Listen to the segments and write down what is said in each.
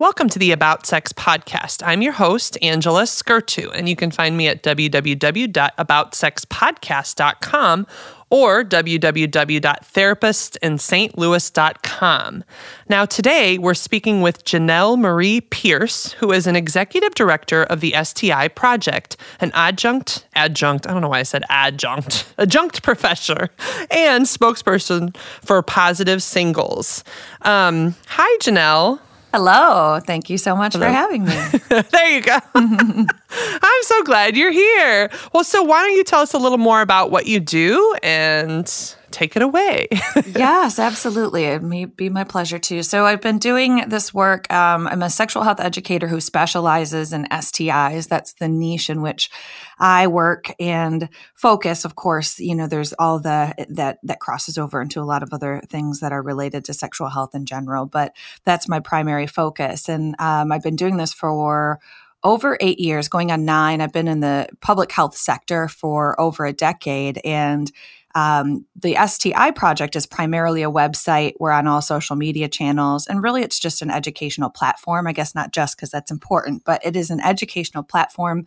Welcome to the About Sex podcast. I'm your host, Angela Skurtu, and you can find me at www.aboutsexpodcast.com or www.therapistsinstlouis.com. Now, today we're speaking with Janelle Marie Pierce, who is an executive director of the STI Project, an adjunct, adjunct, I don't know why I said adjunct, adjunct professor, and spokesperson for Positive Singles. Um, hi, Janelle. Hello. Thank you so much Hello. for having me. there you go. I'm so glad you're here. Well, so why don't you tell us a little more about what you do and take it away. yes, absolutely. It may be my pleasure too. So, I've been doing this work. Um, I'm a sexual health educator who specializes in STIs. That's the niche in which I work and focus. Of course, you know, there's all the that that crosses over into a lot of other things that are related to sexual health in general, but that's my primary focus. And um, I've been doing this for over eight years, going on nine. I've been in the public health sector for over a decade. And um, the STI project is primarily a website. We're on all social media channels, and really it's just an educational platform. I guess not just because that's important, but it is an educational platform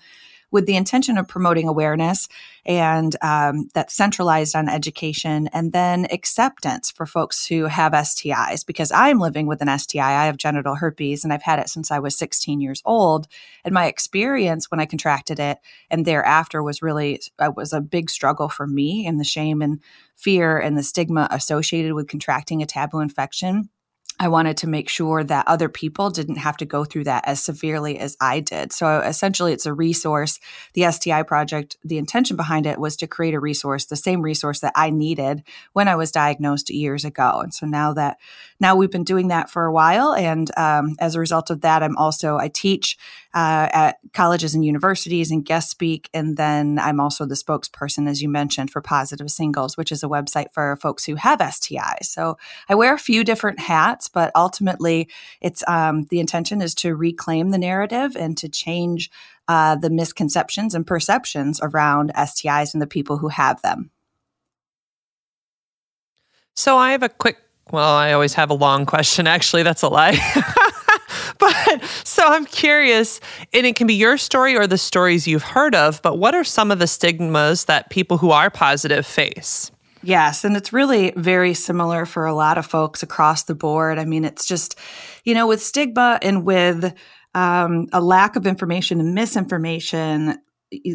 with the intention of promoting awareness and um, that's centralized on education and then acceptance for folks who have STIs. Because I'm living with an STI, I have genital herpes and I've had it since I was 16 years old. And my experience when I contracted it and thereafter was really uh, was a big struggle for me and the shame and fear and the stigma associated with contracting a taboo infection I wanted to make sure that other people didn't have to go through that as severely as I did. So essentially, it's a resource. The STI project, the intention behind it was to create a resource, the same resource that I needed when I was diagnosed years ago. And so now that now we've been doing that for a while, and um, as a result of that, I'm also I teach uh, at colleges and universities and guest speak. And then I'm also the spokesperson, as you mentioned, for Positive Singles, which is a website for folks who have STIs. So I wear a few different hats, but ultimately, it's um, the intention is to reclaim the narrative and to change uh, the misconceptions and perceptions around STIs and the people who have them. So I have a quick well, I always have a long question. Actually, that's a lie. but so I'm curious, and it can be your story or the stories you've heard of, but what are some of the stigmas that people who are positive face? Yes, and it's really very similar for a lot of folks across the board. I mean, it's just, you know, with stigma and with um, a lack of information and misinformation,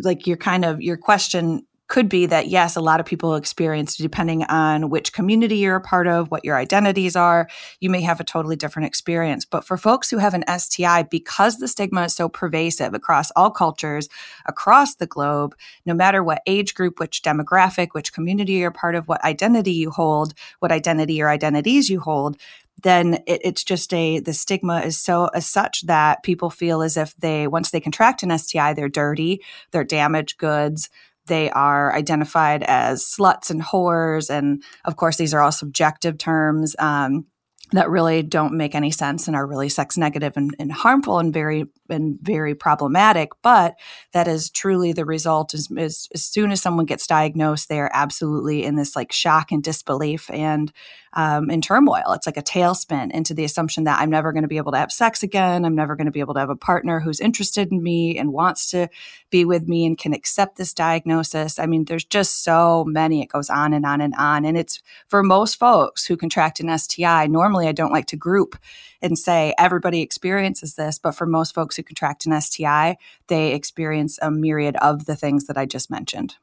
like your kind of your question could be that yes, a lot of people experience, depending on which community you're a part of, what your identities are, you may have a totally different experience. But for folks who have an STI, because the stigma is so pervasive across all cultures, across the globe, no matter what age group, which demographic, which community you're part of, what identity you hold, what identity or identities you hold, then it, it's just a the stigma is so as such that people feel as if they once they contract an STI, they're dirty, they're damaged goods, they are identified as sluts and whores. And of course, these are all subjective terms. Um, that really don't make any sense and are really sex negative and, and harmful and very and very problematic. But that is truly the result. Is, as soon as someone gets diagnosed, they are absolutely in this like shock and disbelief and um, in turmoil. It's like a tailspin into the assumption that I'm never going to be able to have sex again. I'm never going to be able to have a partner who's interested in me and wants to be with me and can accept this diagnosis. I mean, there's just so many. It goes on and on and on. And it's for most folks who contract an STI. Normally, I don't like to group and say everybody experiences this, but for most folks who contract an STI, they experience a myriad of the things that I just mentioned.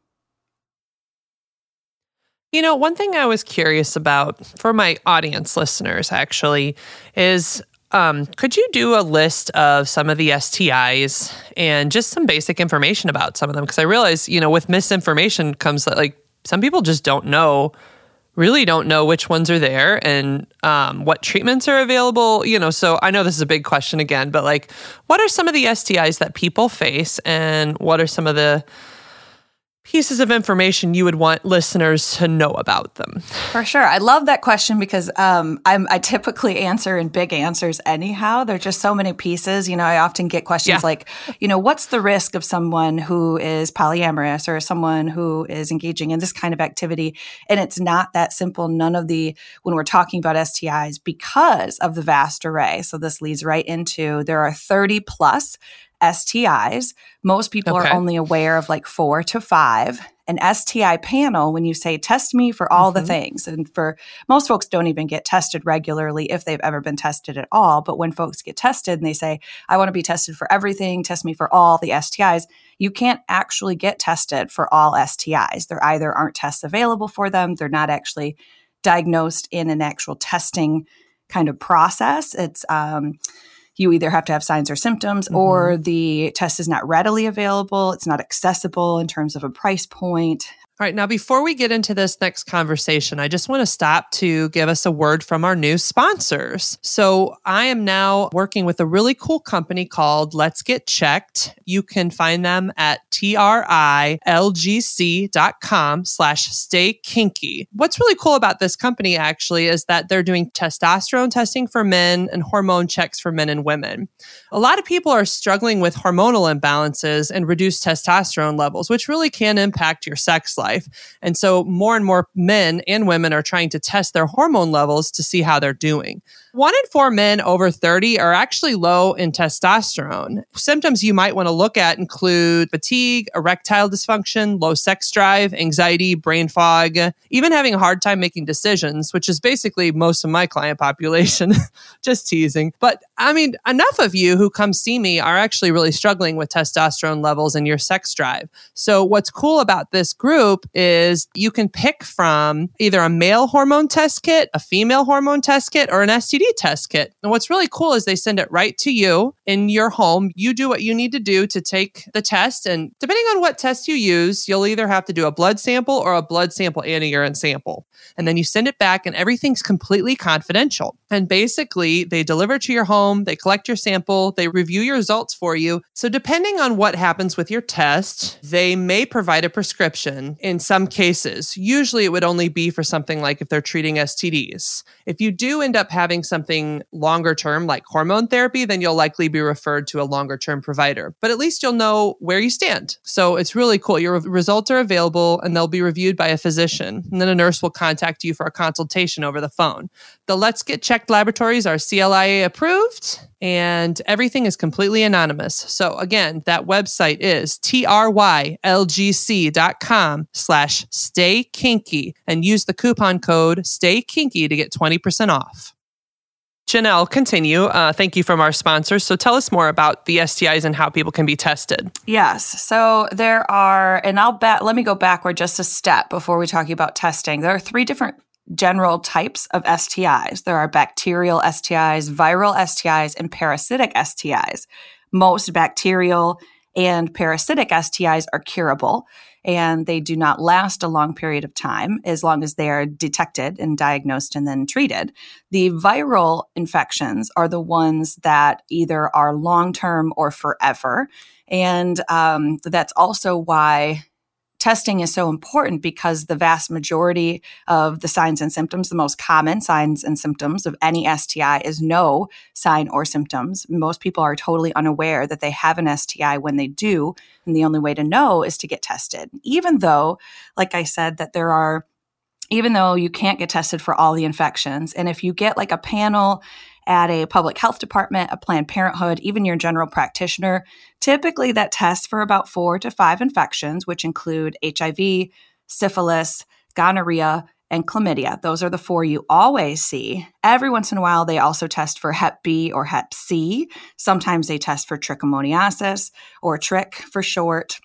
You know, one thing I was curious about for my audience listeners actually is um, could you do a list of some of the STIs and just some basic information about some of them? Because I realize, you know, with misinformation comes like some people just don't know, really don't know which ones are there and um, what treatments are available. You know, so I know this is a big question again, but like, what are some of the STIs that people face and what are some of the pieces of information you would want listeners to know about them? For sure. I love that question because um, i typically answer in big answers anyhow. There are just so many pieces. You know, I often get questions yeah. like, you know, what's the risk of someone who is polyamorous or someone who is engaging in this kind of activity? And it's not that simple. None of the, when we're talking about STIs, because of the vast array. So this leads right into there are 30 plus STIs. Most people okay. are only aware of like four to five. An STI panel, when you say test me for all mm-hmm. the things, and for most folks don't even get tested regularly if they've ever been tested at all. But when folks get tested and they say, I want to be tested for everything, test me for all the STIs, you can't actually get tested for all STIs. There either aren't tests available for them, they're not actually diagnosed in an actual testing kind of process. It's um, you either have to have signs or symptoms mm-hmm. or the test is not readily available it's not accessible in terms of a price point all right, now before we get into this next conversation, I just want to stop to give us a word from our new sponsors. So, I am now working with a really cool company called Let's Get Checked. You can find them at trylgc.com slash stay kinky. What's really cool about this company actually is that they're doing testosterone testing for men and hormone checks for men and women. A lot of people are struggling with hormonal imbalances and reduced testosterone levels, which really can impact your sex life life. And so more and more men and women are trying to test their hormone levels to see how they're doing. One in four men over 30 are actually low in testosterone. Symptoms you might want to look at include fatigue, erectile dysfunction, low sex drive, anxiety, brain fog, even having a hard time making decisions, which is basically most of my client population. Just teasing. But I mean, enough of you who come see me are actually really struggling with testosterone levels and your sex drive. So, what's cool about this group is you can pick from either a male hormone test kit, a female hormone test kit, or an STD test kit. And what's really cool is they send it right to you in your home. You do what you need to do to take the test. And depending on what test you use, you'll either have to do a blood sample or a blood sample and a urine sample. And then you send it back, and everything's completely confidential. And basically, they deliver to your home, they collect your sample, they review your results for you. So, depending on what happens with your test, they may provide a prescription in some cases. Usually, it would only be for something like if they're treating STDs. If you do end up having something longer term, like hormone therapy, then you'll likely be referred to a longer term provider. But at least you'll know where you stand. So, it's really cool. Your results are available and they'll be reviewed by a physician. And then a nurse will contact you for a consultation over the phone. The Let's Get Checked laboratories are CLIA approved and everything is completely anonymous. So again, that website is trylgc.com slash stay kinky and use the coupon code stay kinky to get 20% off. Janelle, continue. Uh, thank you from our sponsors. So tell us more about the STIs and how people can be tested. Yes. So there are, and I'll bet, let me go backward just a step before we talk about testing. There are three different general types of STIs. There are bacterial STIs, viral STIs, and parasitic STIs. Most bacterial and parasitic STIs are curable and they do not last a long period of time as long as they are detected and diagnosed and then treated. The viral infections are the ones that either are long term or forever. And um, that's also why testing is so important because the vast majority of the signs and symptoms, the most common signs and symptoms of any STI is no sign or symptoms. Most people are totally unaware that they have an STI when they do. And the only way to know is to get tested. Even though, like I said, that there are even though you can't get tested for all the infections. And if you get like a panel at a public health department, a Planned Parenthood, even your general practitioner, typically that tests for about four to five infections, which include HIV, syphilis, gonorrhea, and chlamydia. Those are the four you always see. Every once in a while, they also test for Hep B or Hep C. Sometimes they test for trichomoniasis or TRIC for short.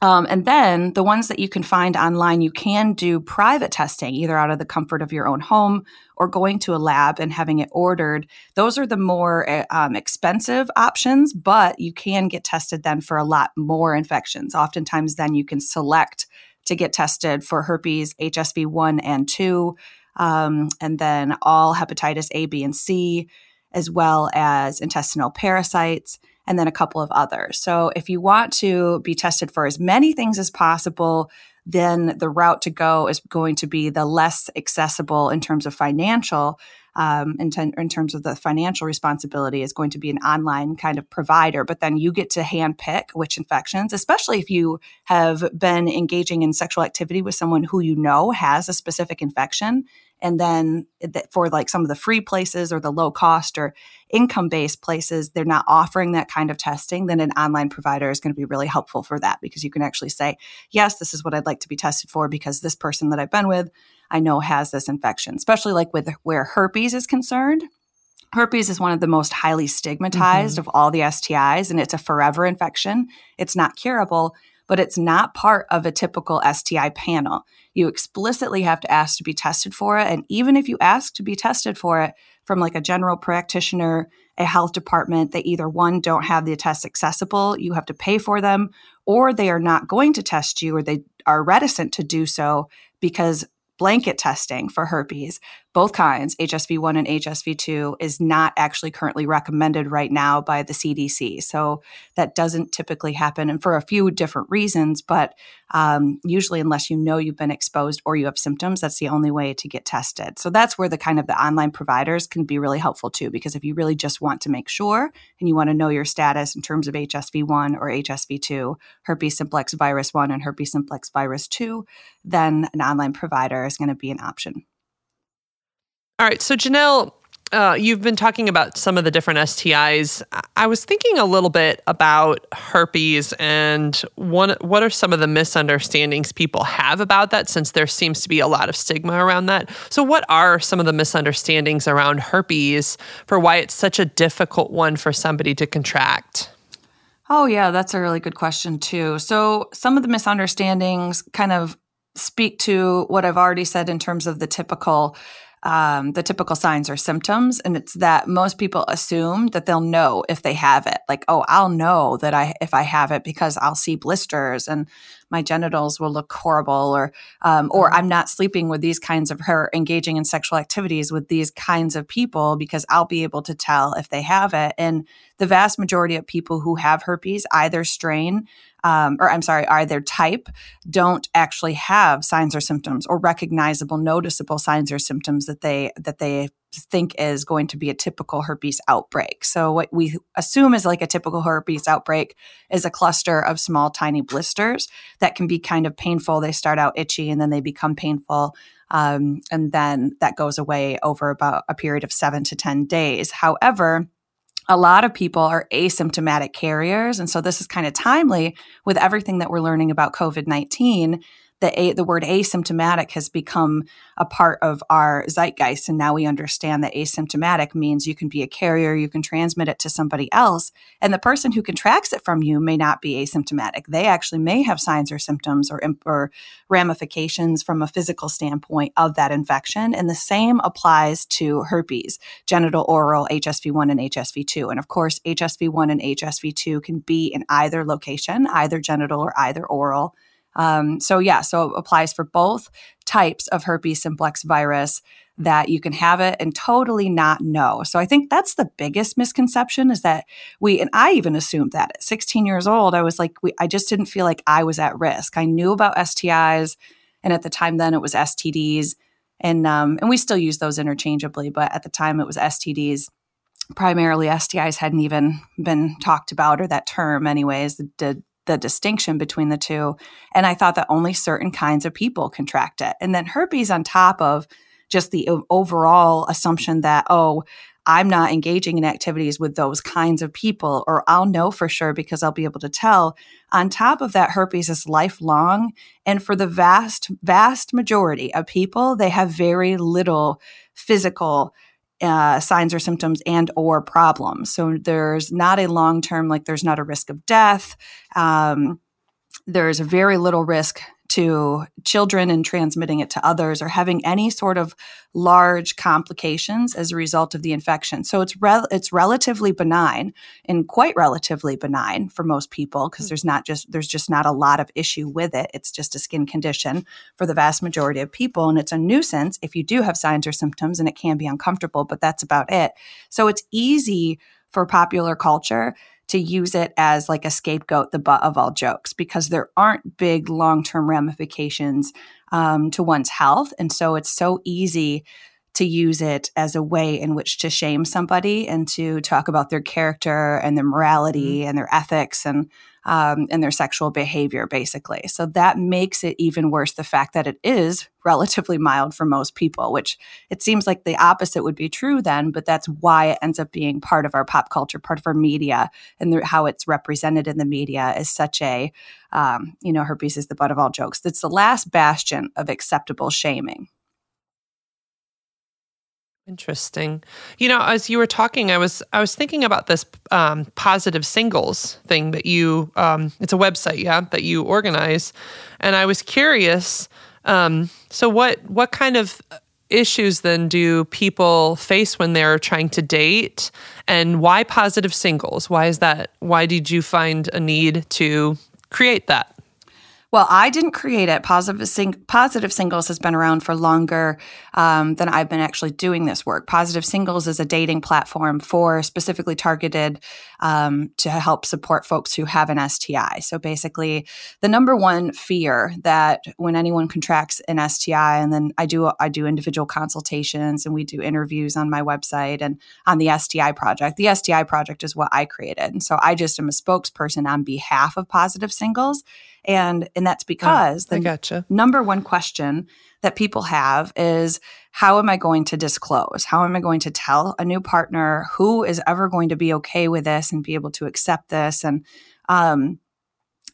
Um, and then the ones that you can find online, you can do private testing, either out of the comfort of your own home or going to a lab and having it ordered. Those are the more eh, um, expensive options, but you can get tested then for a lot more infections. Oftentimes, then you can select to get tested for herpes, HSV 1 and 2, um, and then all hepatitis A, B, and C, as well as intestinal parasites and then a couple of others. So if you want to be tested for as many things as possible, then the route to go is going to be the less accessible in terms of financial um, in, ten, in, terms of the financial responsibility is going to be an online kind of provider, but then you get to handpick which infections, especially if you have been engaging in sexual activity with someone who you know has a specific infection. And then for like some of the free places or the low cost or income based places, they're not offering that kind of testing, then an online provider is going to be really helpful for that because you can actually say, yes, this is what I'd like to be tested for because this person that I've been with I know has this infection, especially like with where herpes is concerned. Herpes is one of the most highly stigmatized mm-hmm. of all the STIs, and it's a forever infection. It's not curable, but it's not part of a typical STI panel. You explicitly have to ask to be tested for it. And even if you ask to be tested for it from like a general practitioner, a health department, they either one, don't have the tests accessible, you have to pay for them, or they are not going to test you or they are reticent to do so because blanket testing for herpes, both kinds, HSV1 and HSV2, is not actually currently recommended right now by the CDC. So that doesn't typically happen, and for a few different reasons, but um, usually, unless you know you've been exposed or you have symptoms, that's the only way to get tested. So that's where the kind of the online providers can be really helpful too, because if you really just want to make sure and you want to know your status in terms of HSV1 or HSV2, herpes simplex virus 1 and herpes simplex virus 2, then an online provider is going to be an option. All right. So, Janelle, uh, you've been talking about some of the different STIs. I was thinking a little bit about herpes and what what are some of the misunderstandings people have about that since there seems to be a lot of stigma around that. So what are some of the misunderstandings around herpes for why it's such a difficult one for somebody to contract? Oh yeah, that's a really good question too. So some of the misunderstandings kind of speak to what I've already said in terms of the typical um, the typical signs or symptoms and it's that most people assume that they'll know if they have it like oh i'll know that i if i have it because i'll see blisters and my genitals will look horrible or um, or mm-hmm. i'm not sleeping with these kinds of her engaging in sexual activities with these kinds of people because i'll be able to tell if they have it and the vast majority of people who have herpes either strain um, or I'm sorry, either type don't actually have signs or symptoms or recognizable, noticeable signs or symptoms that they that they think is going to be a typical herpes outbreak. So what we assume is like a typical herpes outbreak is a cluster of small tiny blisters that can be kind of painful. They start out itchy and then they become painful. Um, and then that goes away over about a period of seven to 10 days. However, a lot of people are asymptomatic carriers. And so this is kind of timely with everything that we're learning about COVID 19 the a, the word asymptomatic has become a part of our zeitgeist and now we understand that asymptomatic means you can be a carrier you can transmit it to somebody else and the person who contracts it from you may not be asymptomatic. They actually may have signs or symptoms or, or ramifications from a physical standpoint of that infection and the same applies to herpes genital oral hsv1 and hsv2 and of course hsv1 and hsv2 can be in either location either genital or either oral um, so yeah, so it applies for both types of herpes simplex virus that you can have it and totally not know. So I think that's the biggest misconception is that we and I even assumed that at 16 years old I was like we, I just didn't feel like I was at risk. I knew about STIs and at the time then it was STDs and um, and we still use those interchangeably, but at the time it was STDs. Primarily STIs hadn't even been talked about or that term anyways. The, distinction between the two. And I thought that only certain kinds of people contract it. And then herpes on top of just the overall assumption that, oh, I'm not engaging in activities with those kinds of people, or I'll know for sure because I'll be able to tell. On top of that, herpes is lifelong. And for the vast, vast majority of people, they have very little physical uh, signs or symptoms and or problems. So there's not a long term like there's not a risk of death. Um, there's very little risk to children and transmitting it to others or having any sort of large complications as a result of the infection. So it's rel- it's relatively benign and quite relatively benign for most people because mm. there's not just there's just not a lot of issue with it. It's just a skin condition for the vast majority of people and it's a nuisance if you do have signs or symptoms and it can be uncomfortable, but that's about it. So it's easy for popular culture to use it as like a scapegoat, the butt of all jokes, because there aren't big long term ramifications um, to one's health. And so it's so easy to use it as a way in which to shame somebody and to talk about their character and their morality mm-hmm. and their ethics and um, and their sexual behavior, basically. So that makes it even worse. The fact that it is relatively mild for most people, which it seems like the opposite would be true then, but that's why it ends up being part of our pop culture, part of our media, and the, how it's represented in the media is such a, um, you know, herpes is the butt of all jokes. It's the last bastion of acceptable shaming. Interesting. You know, as you were talking, I was I was thinking about this um, positive singles thing that you. Um, it's a website, yeah, that you organize, and I was curious. Um, so, what what kind of issues then do people face when they're trying to date, and why positive singles? Why is that? Why did you find a need to create that? Well, I didn't create it. Positive, sing- Positive Singles has been around for longer um, than I've been actually doing this work. Positive Singles is a dating platform for specifically targeted um, to help support folks who have an STI. So basically, the number one fear that when anyone contracts an STI, and then I do I do individual consultations and we do interviews on my website and on the STI project. The STI project is what I created, and so I just am a spokesperson on behalf of Positive Singles and and that's oh, because oh, the gotcha. number one question that people have is how am I going to disclose? How am I going to tell a new partner who is ever going to be okay with this and be able to accept this? And um,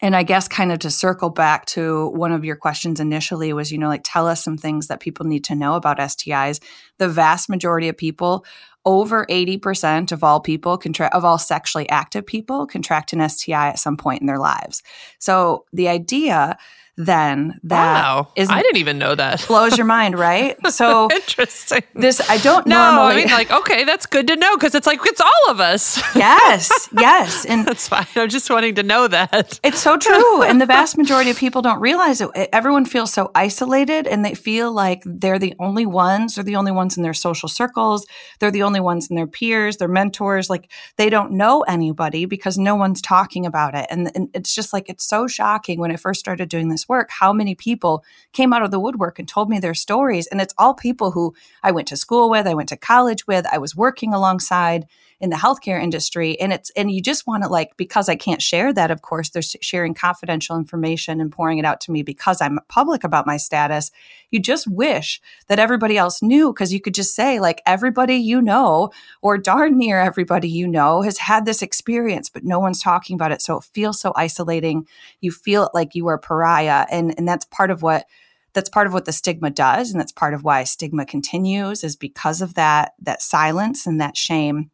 and I guess kind of to circle back to one of your questions initially was, you know, like tell us some things that people need to know about STIs. The vast majority of people over 80% of all people contract of all sexually active people contract an STI at some point in their lives. So the idea then that wow. is I didn't even know that. blows your mind, right? So interesting. This I don't know. No, I mean like okay, that's good to know because it's like it's all of us. yes, yes, and that's fine. I'm just wanting to know that. It's so true, and the vast majority of people don't realize it. Everyone feels so isolated, and they feel like they're the only ones. They're the only ones in their social circles. They're the only ones in their peers, their mentors. Like they don't know anybody because no one's talking about it, and, and it's just like it's so shocking when I first started doing this work how many people came out of the woodwork and told me their stories. And it's all people who I went to school with, I went to college with, I was working alongside in the healthcare industry. And it's, and you just want to like, because I can't share that, of course, they're sharing confidential information and pouring it out to me because I'm public about my status. You just wish that everybody else knew because you could just say, like, everybody you know, or darn near everybody you know, has had this experience, but no one's talking about it. So it feels so isolating. You feel like you are a pariah. And, and that's part of what that's part of what the stigma does and that's part of why stigma continues is because of that that silence and that shame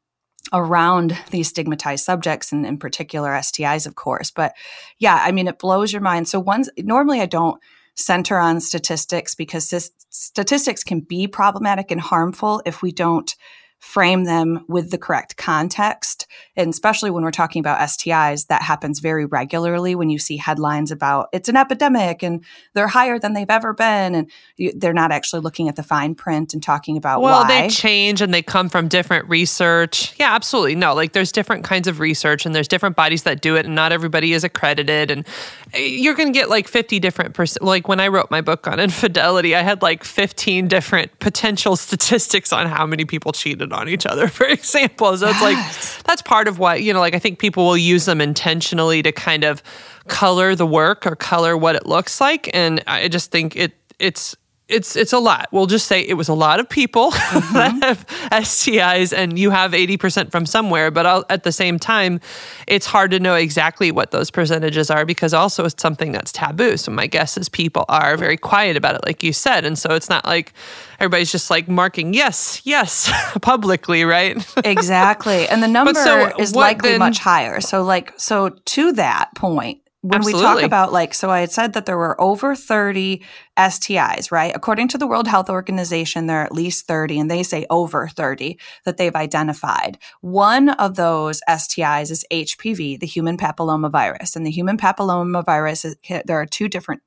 around these stigmatized subjects and in particular STIs, of course. But yeah, I mean, it blows your mind. So one's normally I don't center on statistics because statistics can be problematic and harmful if we don't frame them with the correct context. And especially when we're talking about STIs, that happens very regularly when you see headlines about it's an epidemic and they're higher than they've ever been. And you, they're not actually looking at the fine print and talking about well, why. they change and they come from different research. Yeah, absolutely. No, like there's different kinds of research and there's different bodies that do it and not everybody is accredited. And eh, you're going to get like 50 different, pers- like when I wrote my book on infidelity, I had like 15 different potential statistics on how many people cheated on each other, for example. So it's yes. like that's part of what, you know, like I think people will use them intentionally to kind of color the work or color what it looks like. And I just think it it's it's it's a lot. We'll just say it was a lot of people mm-hmm. that have STIs, and you have eighty percent from somewhere. But I'll, at the same time, it's hard to know exactly what those percentages are because also it's something that's taboo. So my guess is people are very quiet about it, like you said, and so it's not like everybody's just like marking yes, yes publicly, right? exactly, and the number so is likely then, much higher. So like so to that point when Absolutely. we talk about like so i had said that there were over 30 stis right according to the world health organization there are at least 30 and they say over 30 that they've identified one of those stis is hpv the human papillomavirus and the human papillomavirus is, there are two different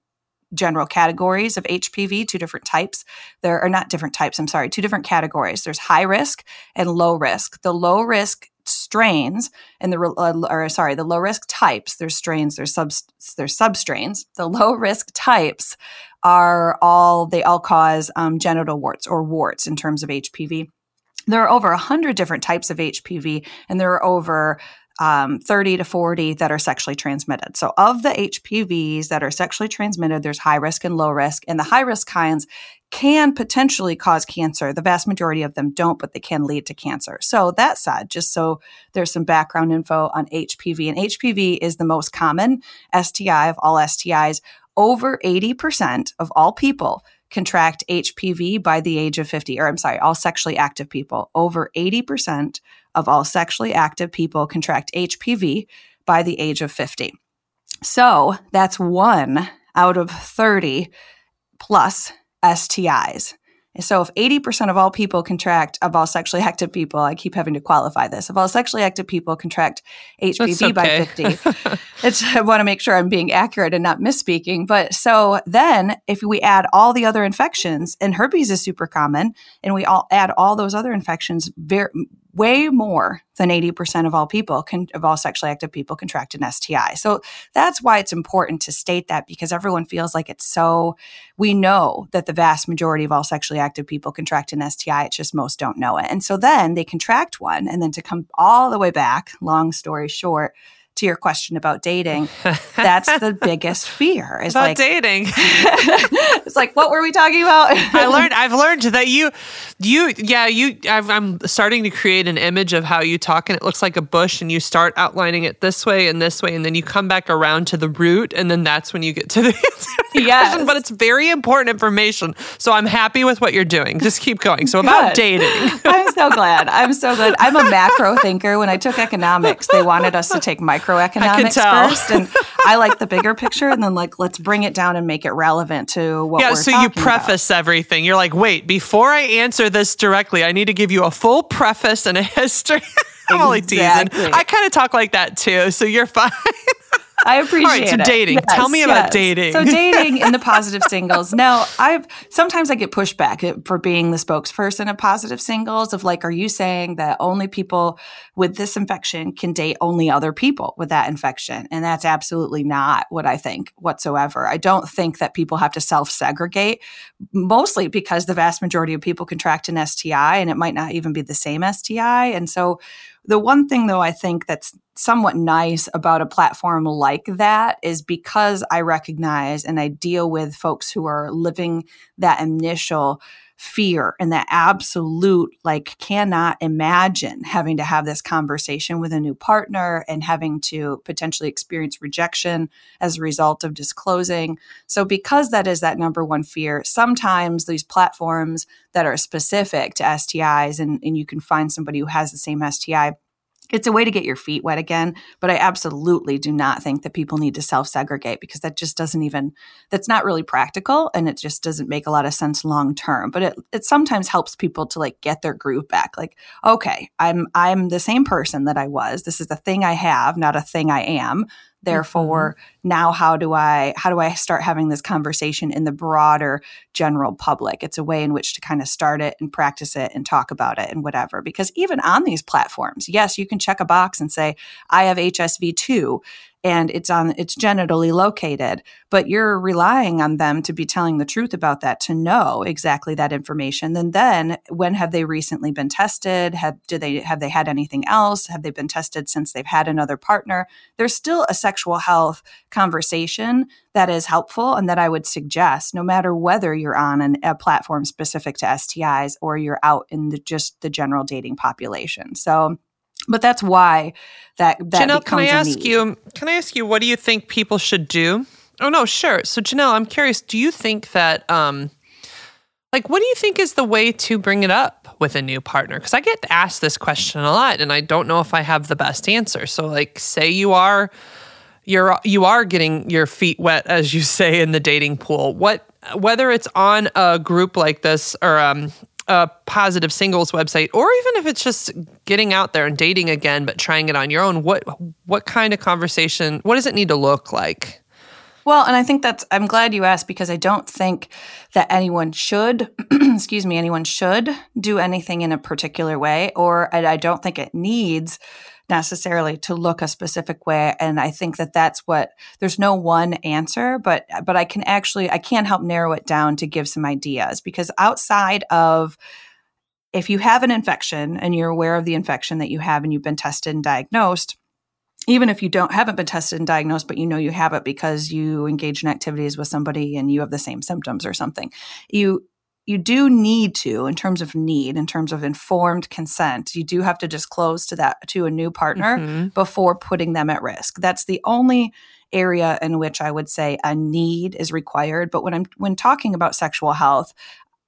general categories of HPV, two different types. There are not different types, I'm sorry, two different categories. There's high risk and low risk. The low risk strains and the uh, or sorry the low risk types there's strains there's sub there's substrains the low risk types are all they all cause um, genital warts or warts in terms of hpv there are over 100 different types of hpv and there are over um, 30 to 40 that are sexually transmitted. So, of the HPVs that are sexually transmitted, there's high risk and low risk. And the high risk kinds can potentially cause cancer. The vast majority of them don't, but they can lead to cancer. So, that said, just so there's some background info on HPV, and HPV is the most common STI of all STIs. Over 80% of all people contract HPV by the age of 50, or I'm sorry, all sexually active people. Over 80% of all sexually active people contract HPV by the age of 50. So that's one out of 30 plus STIs. So if 80% of all people contract, of all sexually active people, I keep having to qualify this, of all sexually active people contract HPV okay. by 50, it's, I want to make sure I'm being accurate and not misspeaking. But so then if we add all the other infections, and herpes is super common, and we all add all those other infections very, way more than 80% of all people can, of all sexually active people contract an STI. So that's why it's important to state that because everyone feels like it's so we know that the vast majority of all sexually active people contract an STI, it's just most don't know it. And so then they contract one and then to come all the way back, long story short, to your question about dating, that's the biggest fear. Is about like dating. it's like, what were we talking about? I learned. I've learned that you, you, yeah, you. i am starting to create an image of how you talk, and it looks like a bush, and you start outlining it this way and this way, and then you come back around to the root, and then that's when you get to the yes. question. But it's very important information, so I'm happy with what you're doing. Just keep going. So about dating. I'm so glad. I'm so glad. I'm a macro thinker. When I took economics, they wanted us to take micro microeconomics first, and I like the bigger picture, and then like let's bring it down and make it relevant to what. Yeah, so you preface about. everything. You're like, wait, before I answer this directly, I need to give you a full preface and a history. I'm only teasing. I kind of talk like that too, so you're fine. I appreciate All right, so it. dating. Yes, Tell me yes. about dating. So dating in the positive singles. Now, I've sometimes I get pushback for being the spokesperson of positive singles of like, are you saying that only people with this infection can date only other people with that infection? And that's absolutely not what I think whatsoever. I don't think that people have to self-segregate, mostly because the vast majority of people contract an STI and it might not even be the same STI. And so the one thing, though, I think that's somewhat nice about a platform like that is because I recognize and I deal with folks who are living that initial fear and that absolute, like, cannot imagine having to have this conversation with a new partner and having to potentially experience rejection as a result of disclosing. So, because that is that number one fear, sometimes these platforms that are specific to STIs and, and you can find somebody who has the same STI it's a way to get your feet wet again but i absolutely do not think that people need to self segregate because that just doesn't even that's not really practical and it just doesn't make a lot of sense long term but it, it sometimes helps people to like get their groove back like okay i'm i'm the same person that i was. This is the thing i have not a thing i am therefore mm-hmm. now how do i how do i start having this conversation in the broader general public? It's a way in which to kind of start it and practice it and talk about it and whatever. Because even on these platforms yes you can check a box and say i have hsv2 and it's on it's genitally located but you're relying on them to be telling the truth about that to know exactly that information. Then then when have they recently been tested? Have do they have they had anything else? Have they been tested since they've had another partner? There's still a sexual health conversation that is helpful and that I would suggest no matter whether you're on an, a platform specific to STIs or you're out in the just the general dating population. So but that's why that that Janelle, can I ask you? Can I ask you what do you think people should do? Oh no, sure. So Janelle, I'm curious. Do you think that um, like what do you think is the way to bring it up with a new partner? Because I get asked this question a lot, and I don't know if I have the best answer. So like, say you are you're you are getting your feet wet, as you say in the dating pool. What whether it's on a group like this or um, a positive singles website or even if it's just getting out there and dating again but trying it on your own what what kind of conversation what does it need to look like? Well, and I think that's, I'm glad you asked because I don't think that anyone should, excuse me, anyone should do anything in a particular way, or I don't think it needs necessarily to look a specific way and i think that that's what there's no one answer but but i can actually i can help narrow it down to give some ideas because outside of if you have an infection and you're aware of the infection that you have and you've been tested and diagnosed, even if you don't haven't been tested and diagnosed, but you know you have it because you engage in activities with somebody and you have the same symptoms or something, you you do need to, in terms of need, in terms of informed consent, you do have to disclose to that to a new partner mm-hmm. before putting them at risk. That's the only area in which I would say a need is required. But when I'm when talking about sexual health,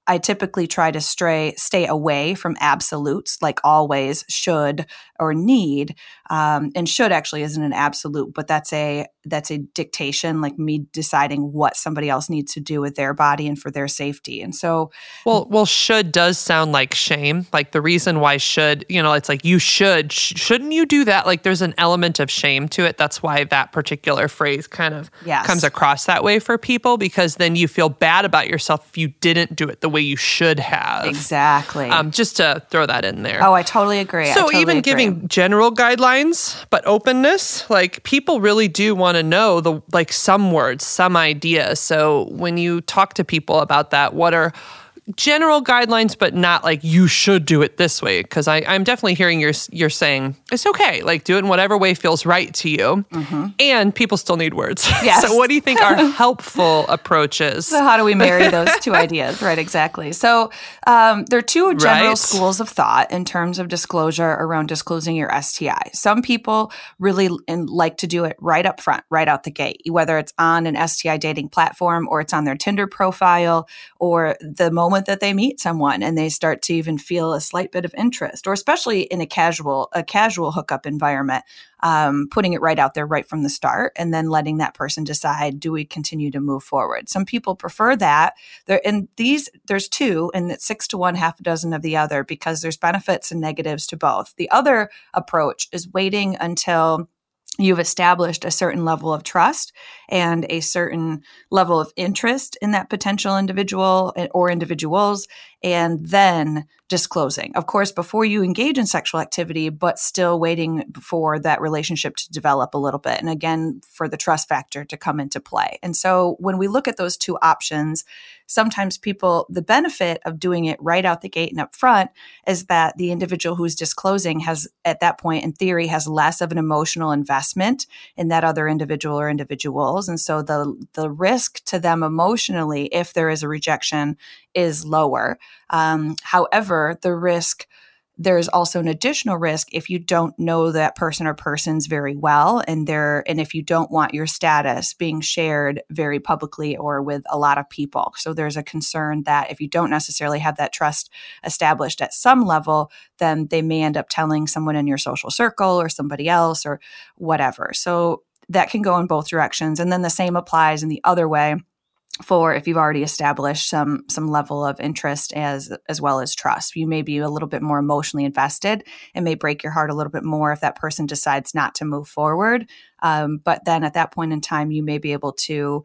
I typically try to stray stay away from absolutes like always, should, or need. Um, and should actually isn't an absolute, but that's a that's a dictation, like me deciding what somebody else needs to do with their body and for their safety. And so, well, well, should does sound like shame. Like the reason why should, you know, it's like you should, sh- shouldn't you do that? Like there's an element of shame to it. That's why that particular phrase kind of yes. comes across that way for people because then you feel bad about yourself if you didn't do it the way you should have. Exactly. Um, just to throw that in there. Oh, I totally agree. So totally even agree. giving general guidelines, but openness, like people really do want to know the like some words, some ideas. So when you talk to people about that, what are general guidelines, but not like you should do it this way. Because I'm definitely hearing you're you're saying it's okay, like do it in whatever way feels right to you. Mm-hmm. And people still need words. Yes. so what do you think are helpful approaches? So how do we marry those two ideas? Right, exactly. So um, there are two general right. schools of thought in terms of disclosure around disclosing your STI. Some people really like to do it right up front, right out the gate, whether it's on an STI dating platform or it's on their Tinder profile or the moment moment that they meet someone and they start to even feel a slight bit of interest or especially in a casual a casual hookup environment um, putting it right out there right from the start and then letting that person decide do we continue to move forward? Some people prefer that. There and these there's two and it's six to one half a dozen of the other because there's benefits and negatives to both. The other approach is waiting until you've established a certain level of trust and a certain level of interest in that potential individual eh, or individuals and then disclosing. Of course, before you engage in sexual activity, but still waiting for that relationship to develop a little bit. And again, for the trust factor to come into play. And so when we look at those two options, sometimes people, the benefit of doing it right out the gate and up front is that the individual who's disclosing has, at that point, in theory, has less of an emotional investment in that other individual or individuals. And so the, the risk to them emotionally, if there is a rejection, is lower. Um, however, the risk there's also an additional risk if you don't know that person or persons very well and there and if you don't want your status being shared very publicly or with a lot of people. So there's a concern that if you don't necessarily have that trust established at some level then they may end up telling someone in your social circle or somebody else or whatever. So that can go in both directions. And then the same applies in the other way for if you've already established some some level of interest as as well as trust you may be a little bit more emotionally invested it may break your heart a little bit more if that person decides not to move forward um, but then at that point in time you may be able to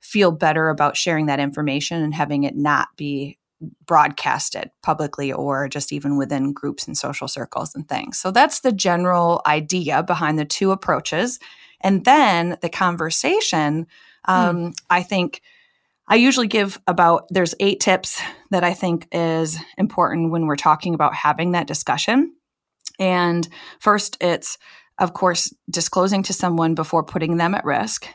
feel better about sharing that information and having it not be broadcasted publicly or just even within groups and social circles and things so that's the general idea behind the two approaches and then the conversation hmm. um, mm. i think I usually give about there's eight tips that I think is important when we're talking about having that discussion. And first, it's of course disclosing to someone before putting them at risk.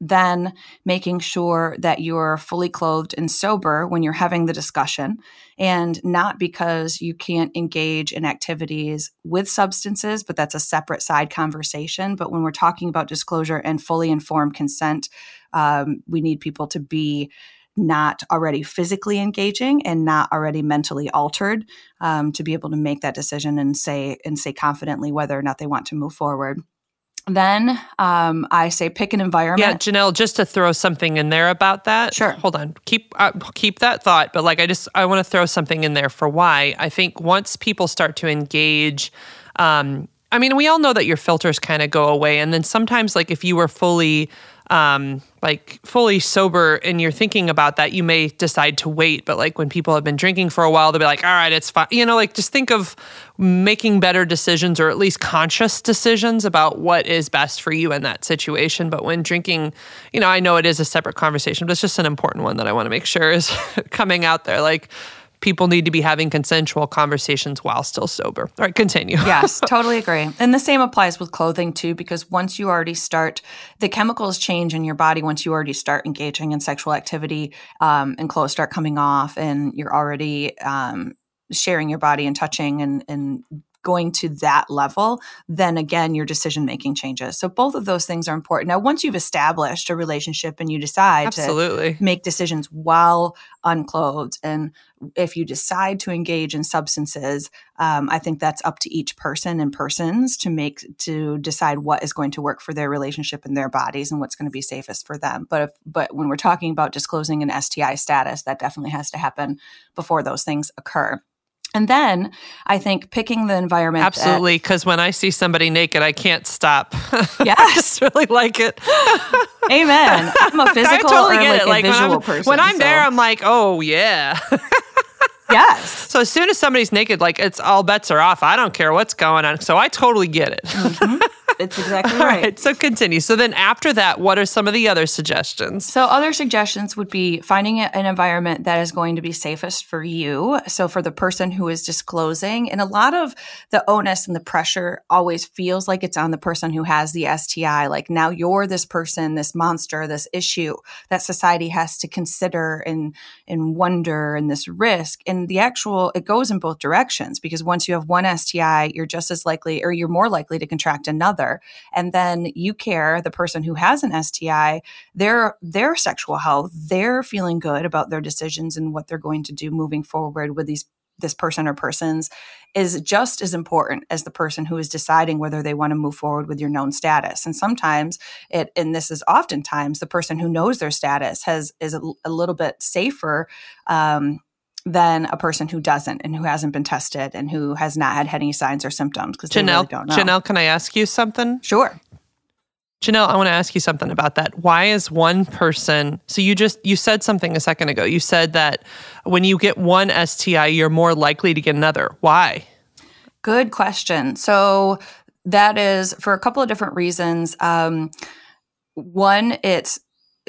Then making sure that you're fully clothed and sober when you're having the discussion, and not because you can't engage in activities with substances, but that's a separate side conversation. But when we're talking about disclosure and fully informed consent, um, we need people to be not already physically engaging and not already mentally altered um, to be able to make that decision and say and say confidently whether or not they want to move forward then um, I say pick an environment. Yeah, Janelle, just to throw something in there about that. Sure. Hold on. Keep uh, keep that thought, but like I just I want to throw something in there for why I think once people start to engage. Um, I mean, we all know that your filters kind of go away, and then sometimes, like if you were fully um, like fully sober and you're thinking about that, you may decide to wait. But like when people have been drinking for a while, they'll be like, all right, it's fine. You know, like just think of making better decisions or at least conscious decisions about what is best for you in that situation. But when drinking, you know, I know it is a separate conversation, but it's just an important one that I want to make sure is coming out there. Like, people need to be having consensual conversations while still sober. All right, continue. yes, totally agree. And the same applies with clothing too, because once you already start, the chemicals change in your body once you already start engaging in sexual activity um, and clothes start coming off and you're already um, sharing your body and touching and, and going to that level, then again, your decision making changes. So both of those things are important. Now, once you've established a relationship and you decide Absolutely. to make decisions while unclothed, and if you decide to engage in substances, um, I think that's up to each person and persons to make to decide what is going to work for their relationship and their bodies and what's going to be safest for them. But if, but when we're talking about disclosing an STI status, that definitely has to happen before those things occur. And then I think picking the environment. Absolutely. Because when I see somebody naked, I can't stop. Yes. I just really like it. Amen. I'm a physical I totally get like it. like visual when person. When I'm so. there, I'm like, oh, yeah. yes. So as soon as somebody's naked, like it's all bets are off. I don't care what's going on. So I totally get it. Mm-hmm. It's exactly right. right. So continue. So then after that, what are some of the other suggestions? So other suggestions would be finding an environment that is going to be safest for you. So for the person who is disclosing, and a lot of the onus and the pressure always feels like it's on the person who has the STI. Like now you're this person, this monster, this issue that society has to consider and and wonder and this risk. And the actual it goes in both directions because once you have one STI, you're just as likely or you're more likely to contract another and then you care the person who has an STI their their sexual health they're feeling good about their decisions and what they're going to do moving forward with these this person or persons is just as important as the person who is deciding whether they want to move forward with your known status. And sometimes it, and this is oftentimes the person who knows their status has is a, a little bit safer um, than a person who doesn't and who hasn't been tested and who has not had any signs or symptoms because Jenelle, really don't know. Jenelle, can I ask you something? Sure. Jenelle, I want to ask you something about that. Why is one person so you just you said something a second ago. You said that when you get one STI, you're more likely to get another. Why? Good question. So that is for a couple of different reasons. Um, one, it's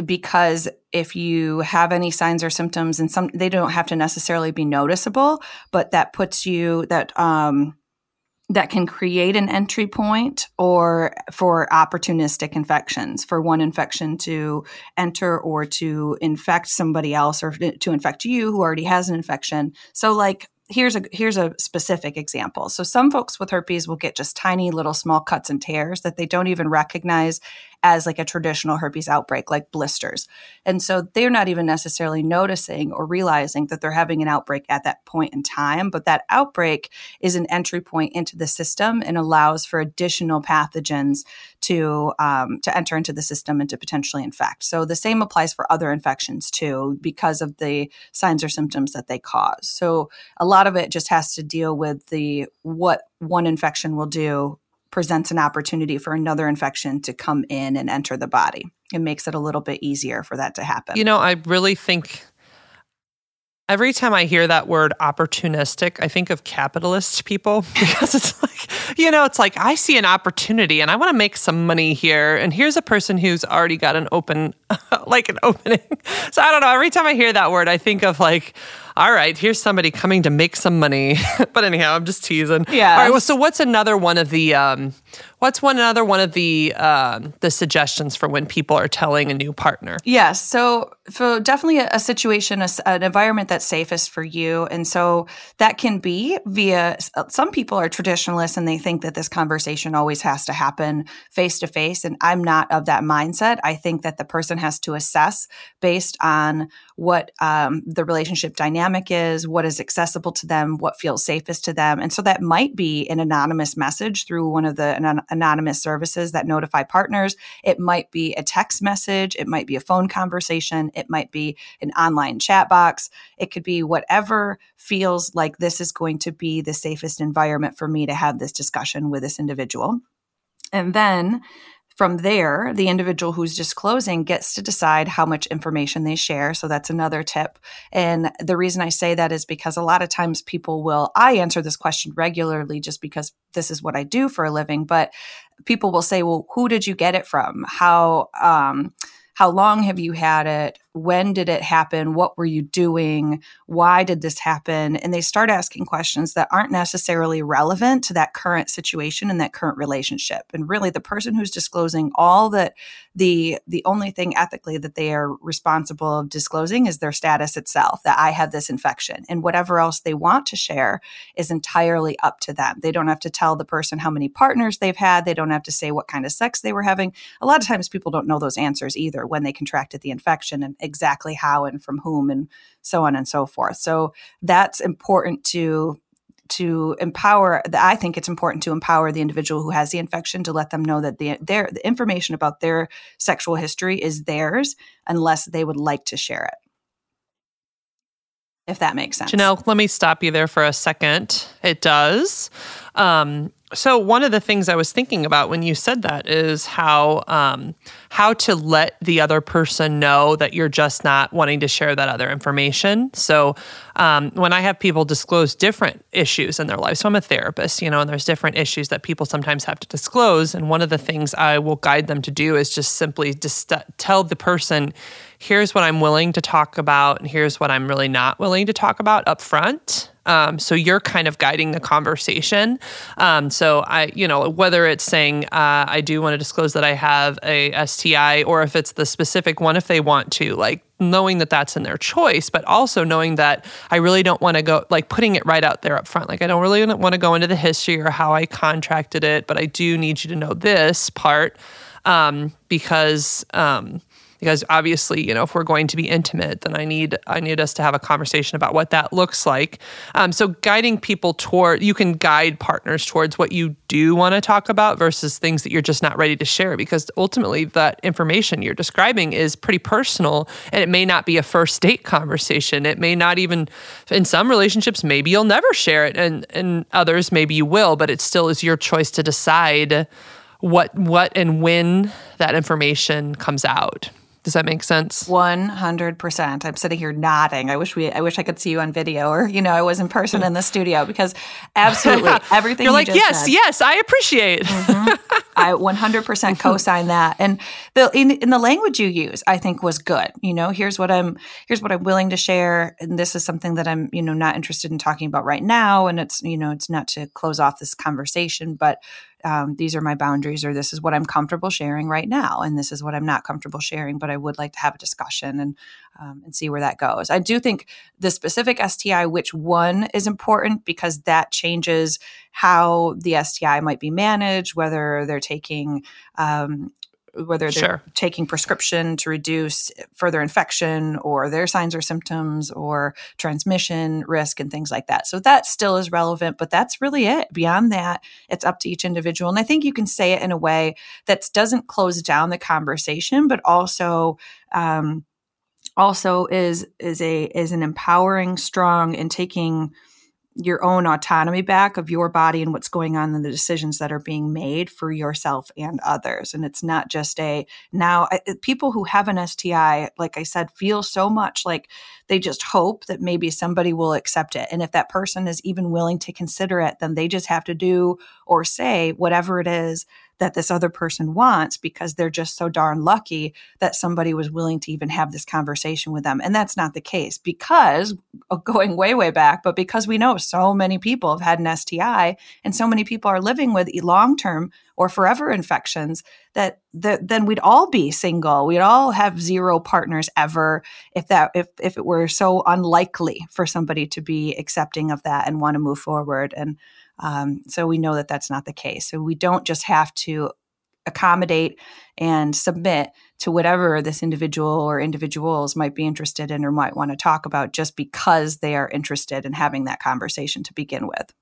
because if you have any signs or symptoms and some they don't have to necessarily be noticeable but that puts you that um that can create an entry point or for opportunistic infections for one infection to enter or to infect somebody else or to infect you who already has an infection so like here's a here's a specific example. So some folks with herpes will get just tiny little small cuts and tears that they don't even recognize as like a traditional herpes outbreak like blisters. And so they're not even necessarily noticing or realizing that they're having an outbreak at that point in time, but that outbreak is an entry point into the system and allows for additional pathogens to um, to enter into the system and to potentially infect. So the same applies for other infections too, because of the signs or symptoms that they cause. So a lot of it just has to deal with the what one infection will do presents an opportunity for another infection to come in and enter the body. It makes it a little bit easier for that to happen. You know, I really think Every time I hear that word opportunistic, I think of capitalist people because it's like, you know, it's like I see an opportunity and I want to make some money here. And here's a person who's already got an open, like an opening. So I don't know. Every time I hear that word, I think of like, all right, here's somebody coming to make some money. but anyhow, I'm just teasing. Yeah. All right. Well, so what's another one of the um, what's one another one of the um, the suggestions for when people are telling a new partner? Yes. So so definitely a, a situation, a, an environment that's safest for you, and so that can be via. Some people are traditionalists and they think that this conversation always has to happen face to face, and I'm not of that mindset. I think that the person has to assess based on what um, the relationship dynamic is, what is accessible to them, what feels safest to them. And so that might be an anonymous message through one of the an- anonymous services that notify partners. It might be a text message, it might be a phone conversation, it might be an online chat box. It could be whatever feels like this is going to be the safest environment for me to have this discussion with this individual. And then from there, the individual who's disclosing gets to decide how much information they share. So that's another tip. And the reason I say that is because a lot of times people will, I answer this question regularly just because this is what I do for a living, but people will say, well, who did you get it from? How, um, how long have you had it? When did it happen? What were you doing? Why did this happen? And they start asking questions that aren't necessarily relevant to that current situation and that current relationship. And really the person who's disclosing all that the the only thing ethically that they are responsible of disclosing is their status itself, that I have this infection. And whatever else they want to share is entirely up to them. They don't have to tell the person how many partners they've had. They don't have to say what kind of sex they were having. A lot of times people don't know those answers either when they contracted the infection and exactly how and from whom and so on and so forth. So that's important to to empower i think it's important to empower the individual who has the infection to let them know that the, their, the information about their sexual history is theirs unless they would like to share it. If that makes sense. Jenelle let me stop you there for a second. It does. Um, so one of the things I was thinking about when you said that is how um, how to let the other person know that you're just not wanting to share that other information. So um, when I have people disclose different issues in their life, so I'm a therapist, you know, and there's different issues that people sometimes have to disclose, and one of the things I will guide them to do is just simply just tell the person, here's what I'm willing to talk about, and here's what I'm really not willing to talk about up front. Um, so you're kind of guiding the conversation. Um, so I, you know, whether it's saying uh, I do want to disclose that I have a STI, or if it's the specific one, if they want to, like knowing that that's in their choice, but also knowing that I really don't want to go like putting it right out there up front. Like I don't really want to go into the history or how I contracted it, but I do need you to know this part um, because. Um, because obviously you know if we're going to be intimate then i need i need us to have a conversation about what that looks like. Um, so guiding people toward you can guide partners towards what you do want to talk about versus things that you're just not ready to share because ultimately that information you're describing is pretty personal and it may not be a first date conversation. It may not even in some relationships maybe you'll never share it and and others maybe you will but it still is your choice to decide what what and when that information comes out does that make sense? One hundred percent. I'm sitting here nodding. I wish we. I wish I could see you on video, or you know, I was in person in the studio because absolutely everything. You're you like, yes, said, yes, I appreciate. mm-hmm. I 100 percent co-sign that, and the in, in the language you use, I think was good. You know, here's what I'm here's what I'm willing to share, and this is something that I'm you know not interested in talking about right now, and it's you know it's not to close off this conversation, but um, these are my boundaries or this is what i'm comfortable sharing right now and this is what i'm not comfortable sharing but i would like to have a discussion and um, and see where that goes. I do think the specific sti which one is important because that changes how the sti might be managed whether they're taking um, whether they're sure. taking prescription to reduce further infection or their signs or symptoms or transmission risk and things like that. So that still is relevant, but that's really it. Beyond that, it's up to each individual. And I think you can say it in a way that doesn't close down the conversation, but also um, also is is a is an empowering, strong, and taking your own autonomy back of your body and what's going on in the decisions that are being made for yourself and others. And it's not just a now I, people who have an STI, like I said, feel so much like they just hope that maybe somebody will accept it. And if that person is even willing to consider it, then they just have to do or say whatever it is that this other person wants because they're just so darn lucky that somebody was willing to even have this conversation with them. And that's not the case because uh, going way, way back, but because we know so many people have had an STI and so many people are living with long term or forever infections that, that then we'd all be single we'd all have zero partners ever if that if if it were so unlikely for somebody to be accepting of that and want to move forward and um, so we know that that's not the case. So we don't just have to accommodate and submit to whatever this individual or individuals might be interested in or might want to talk about just because they are interested in having that conversation to begin with.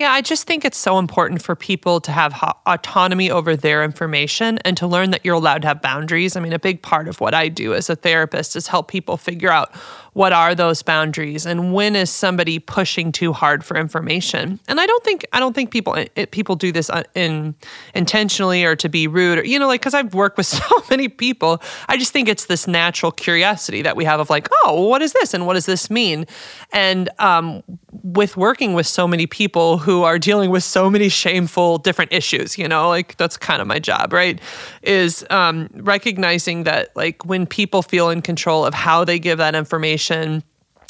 Yeah, I just think it's so important for people to have ha- autonomy over their information and to learn that you're allowed to have boundaries. I mean, a big part of what I do as a therapist is help people figure out what are those boundaries and when is somebody pushing too hard for information and i don't think i don't think people it, people do this uh, in intentionally or to be rude or you know like because i've worked with so many people i just think it's this natural curiosity that we have of like oh what is this and what does this mean and um, with working with so many people who are dealing with so many shameful different issues you know like that's kind of my job right is um, recognizing that like when people feel in control of how they give that information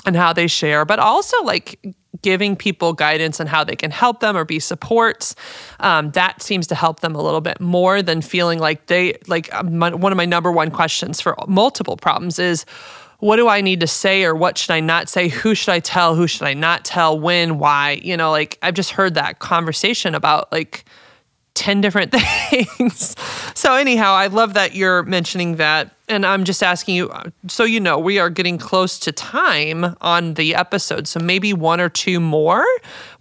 and how they share, but also like giving people guidance on how they can help them or be supports. Um, that seems to help them a little bit more than feeling like they, like um, my, one of my number one questions for multiple problems is, what do I need to say or what should I not say? Who should I tell? Who should I not tell? When? Why? You know, like I've just heard that conversation about like 10 different things. so, anyhow, I love that you're mentioning that and I'm just asking you, so you know, we are getting close to time on the episode. So maybe one or two more.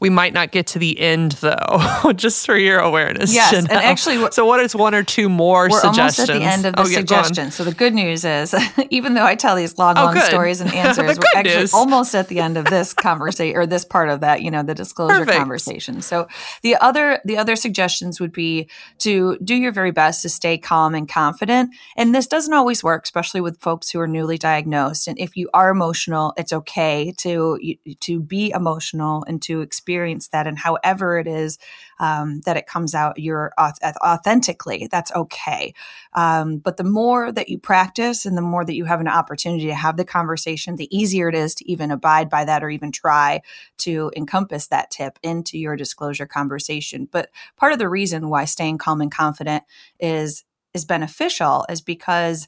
We might not get to the end though, just for your awareness. Yes, and actually, so what is one or two more we're suggestions? almost at the end of the oh, yeah, suggestion. So the good news is, even though I tell these long, oh, long stories and answers, we're actually news. almost at the end of this conversation or this part of that, you know, the disclosure Perfect. conversation. So the other the other suggestions would be to do your very best to stay calm and confident. And this doesn't always always work, especially with folks who are newly diagnosed. And if you are emotional, it's okay to to be emotional and to experience that. And however it is um, that it comes out, you're authentically. That's okay. Um, but the more that you practice, and the more that you have an opportunity to have the conversation, the easier it is to even abide by that or even try to encompass that tip into your disclosure conversation. But part of the reason why staying calm and confident is is beneficial is because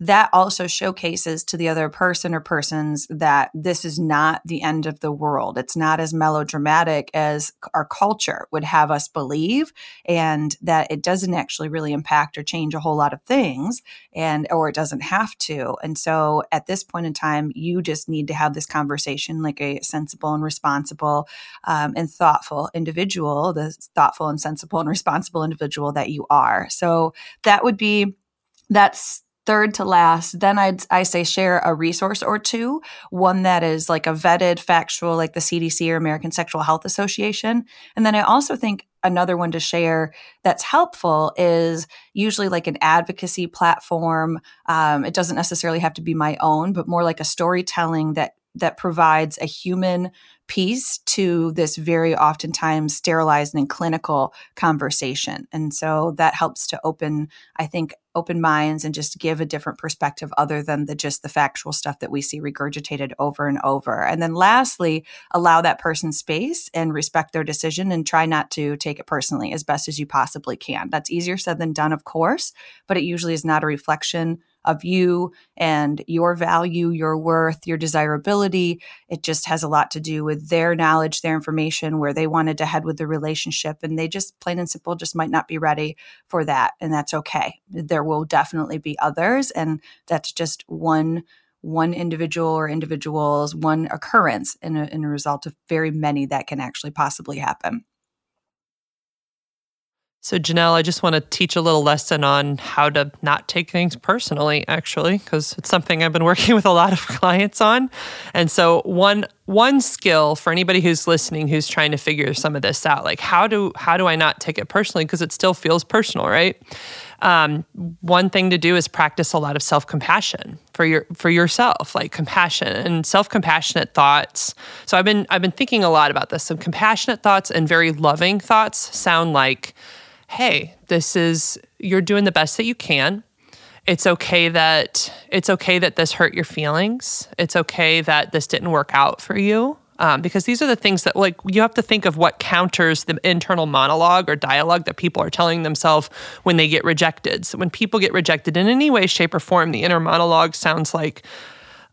that also showcases to the other person or persons that this is not the end of the world. It's not as melodramatic as our culture would have us believe, and that it doesn't actually really impact or change a whole lot of things, and or it doesn't have to. And so at this point in time, you just need to have this conversation like a sensible and responsible um, and thoughtful individual, the thoughtful and sensible and responsible individual that you are. So that would be that's third to last, then I'd I say share a resource or two, one that is like a vetted factual like the CDC or American Sexual Health Association. And then I also think another one to share that's helpful is usually like an advocacy platform. Um, it doesn't necessarily have to be my own, but more like a storytelling that that provides a human piece to this very oftentimes sterilized and clinical conversation. And so that helps to open, I think, open minds and just give a different perspective other than the just the factual stuff that we see regurgitated over and over. And then lastly, allow that person space and respect their decision and try not to take it personally as best as you possibly can. That's easier said than done, of course, but it usually is not a reflection of you and your value, your worth, your desirability. It just has a lot to do with their knowledge, their information, where they wanted to head with the relationship. And they just, plain and simple, just might not be ready for that. And that's okay. There will definitely be others. And that's just one one individual or individuals, one occurrence in a, in a result of very many that can actually possibly happen. So, Jenelle, I just want to teach a little lesson on how to not take things personally, actually, because it's something I've been working with a lot of clients on. And so, one one skill for anybody who's listening who's trying to figure some of this out, like how do how do I not take it personally because it still feels personal, right? Um, one thing to do is practice a lot of self compassion for your for yourself, like compassion and self compassionate thoughts. So I've been I've been thinking a lot about this. Some compassionate thoughts and very loving thoughts sound like hey, this is you're doing the best that you can. It's okay that it's okay that this hurt your feelings. It's okay that this didn't work out for you. Um, because these are the things that like you have to think of what counters the internal monologue or dialogue that people are telling themselves when they get rejected. So when people get rejected in any way, shape, or form, the inner monologue sounds like,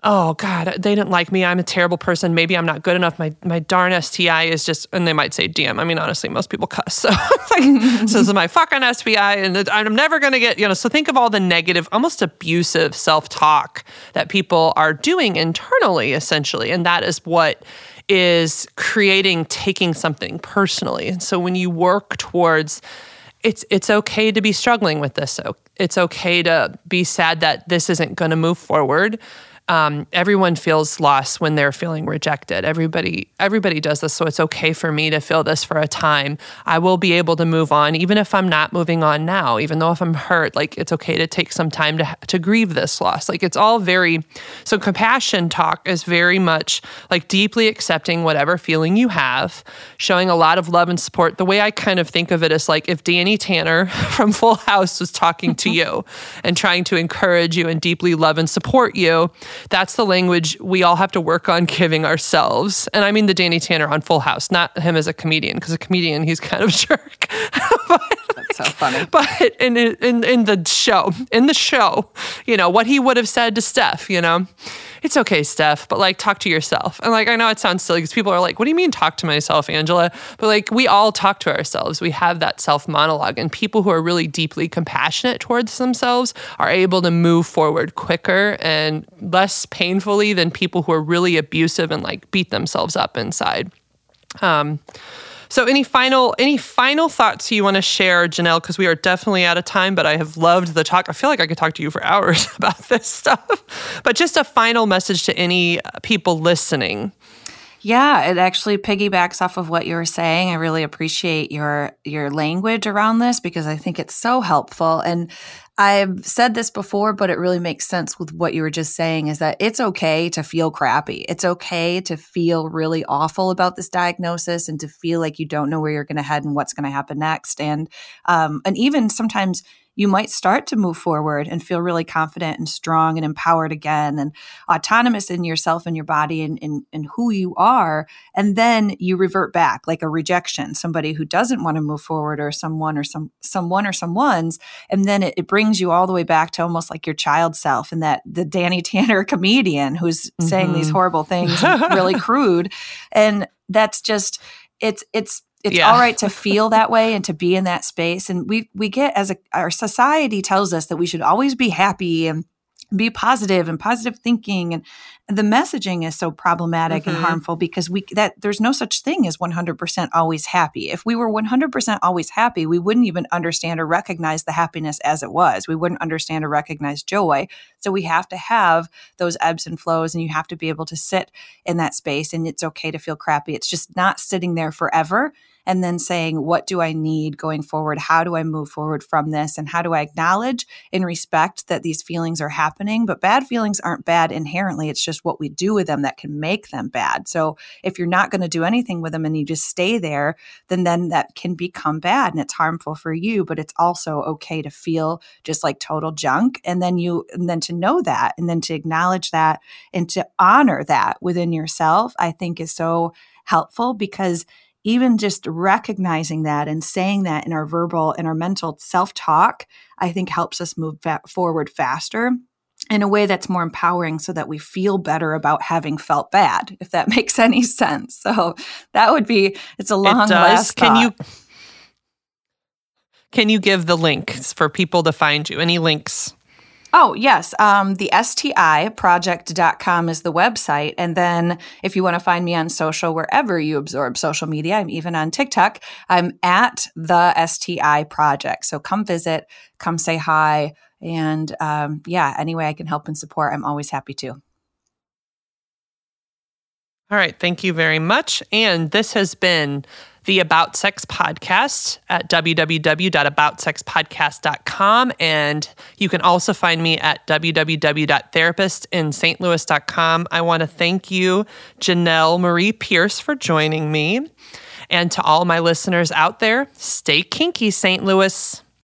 oh God, they didn't like me. I'm a terrible person. Maybe I'm not good enough. My my darn STI is just, and they might say DM. I mean, honestly, most people cuss. So like, so this is my fucking STI, and I'm never gonna get, you know. So think of all the negative, almost abusive self talk that people are doing internally, essentially, and that is what is creating taking something personally. And so when you work towards it's it's okay to be struggling with this. So it's okay to be sad that this isn't going to move forward um, everyone feels lost when they're feeling rejected. Everybody, everybody does this, so it's okay for me to feel this for a time. I will be able to move on, even if I'm not moving on now. Even though if I'm hurt, like it's okay to take some time to to grieve this loss. Like it's all very. So compassion talk is very much like deeply accepting whatever feeling you have, showing a lot of love and support. The way I kind of think of it is like if Danny Tanner from Full House was talking to you and trying to encourage you and deeply love and support you that's the language we all have to work on giving ourselves. And I mean the Danny Tanner on Full House, not him as a comedian, because a comedian, he's kind of a jerk. but, That's so funny. But in, in, in the show, in the show, you know, what he would have said to Steph, you know, it's okay, Steph, but like talk to yourself. And like, I know it sounds silly because people are like, what do you mean talk to myself, Angela? But like, we all talk to ourselves. We have that self monologue. And people who are really deeply compassionate towards themselves are able to move forward quicker and less painfully than people who are really abusive and like beat themselves up inside. Um, so any final any final thoughts you want to share, Jenelle? Because we are definitely out of time, but I have loved the talk. I feel like I could talk to you for hours about this stuff. But just a final message to any uh, people listening. Yeah, it actually piggybacks off of what you were saying. I really appreciate your your language around this because I think it's so helpful. And I've said this before, but it really makes sense with what you were just saying is that it's okay to feel crappy. It's okay to feel really awful about this diagnosis and to feel like you don't know where you're going to head and what's going to happen next. And um, and even sometimes you might start to move forward and feel really confident and strong and empowered again and autonomous in yourself and your body and, and, and who you are. And then you revert back like a rejection, somebody who doesn't want to move forward or someone or some someone or someone's. And then it, it brings you all the way back to almost like your child self and that the Danny Tanner comedian who's mm-hmm. saying these mm-hmm. horrible things really crude. And that's just it's it's it's yeah. all right to feel that way and to be in that space. And we we get as a our society tells us that we should always be happy and be positive and positive thinking. And the messaging is so problematic mm-hmm. and harmful because we that there's no such thing as 100% always happy. If we were 100% always happy we wouldn't even understand or recognize the happiness as it was. We wouldn't understand or recognize joy. So we have to have those ebbs and flows and you have to be able to sit in that space and it's okay to feel crappy. It's just not sitting there forever and then saying, what do I need going forward? How do I move forward from this? And how do I acknowledge and respect that these feelings are happening? But bad feelings aren't bad inherently. It's just what we do with them that can make them bad. So if you're not going to do anything with them and you just stay there, then then that can become bad and it's harmful for you. But it's also okay to feel just like total junk. And then you, and then to know that and then to acknowledge that and to honor that within yourself, I think is so helpful because even just recognizing that and saying that in our verbal and our mental self talk, I think helps us move fa- forward faster in a way that's more empowering so that we feel better about having felt bad, if that makes any sense. So that would be, it's a long it. Can you? Can you give the links for people to find you? Any links? Oh, yes. Um, the STIproject.com is the website. And then if you want to find me on social, wherever you absorb social media, I'm even on TikTok, I'm at the STI Project. So come visit, come say hi. And um, yeah, any way I can help and support, I'm always happy to. All right. Thank you very much. And this has been the About Sex podcast at www.aboutsexpodcast.com. And you can also find me at www.therapistinstlouis.com. I want to thank you, Jenelle Marie Pierce, for joining me. And to all my listeners out there, stay kinky, St. Louis.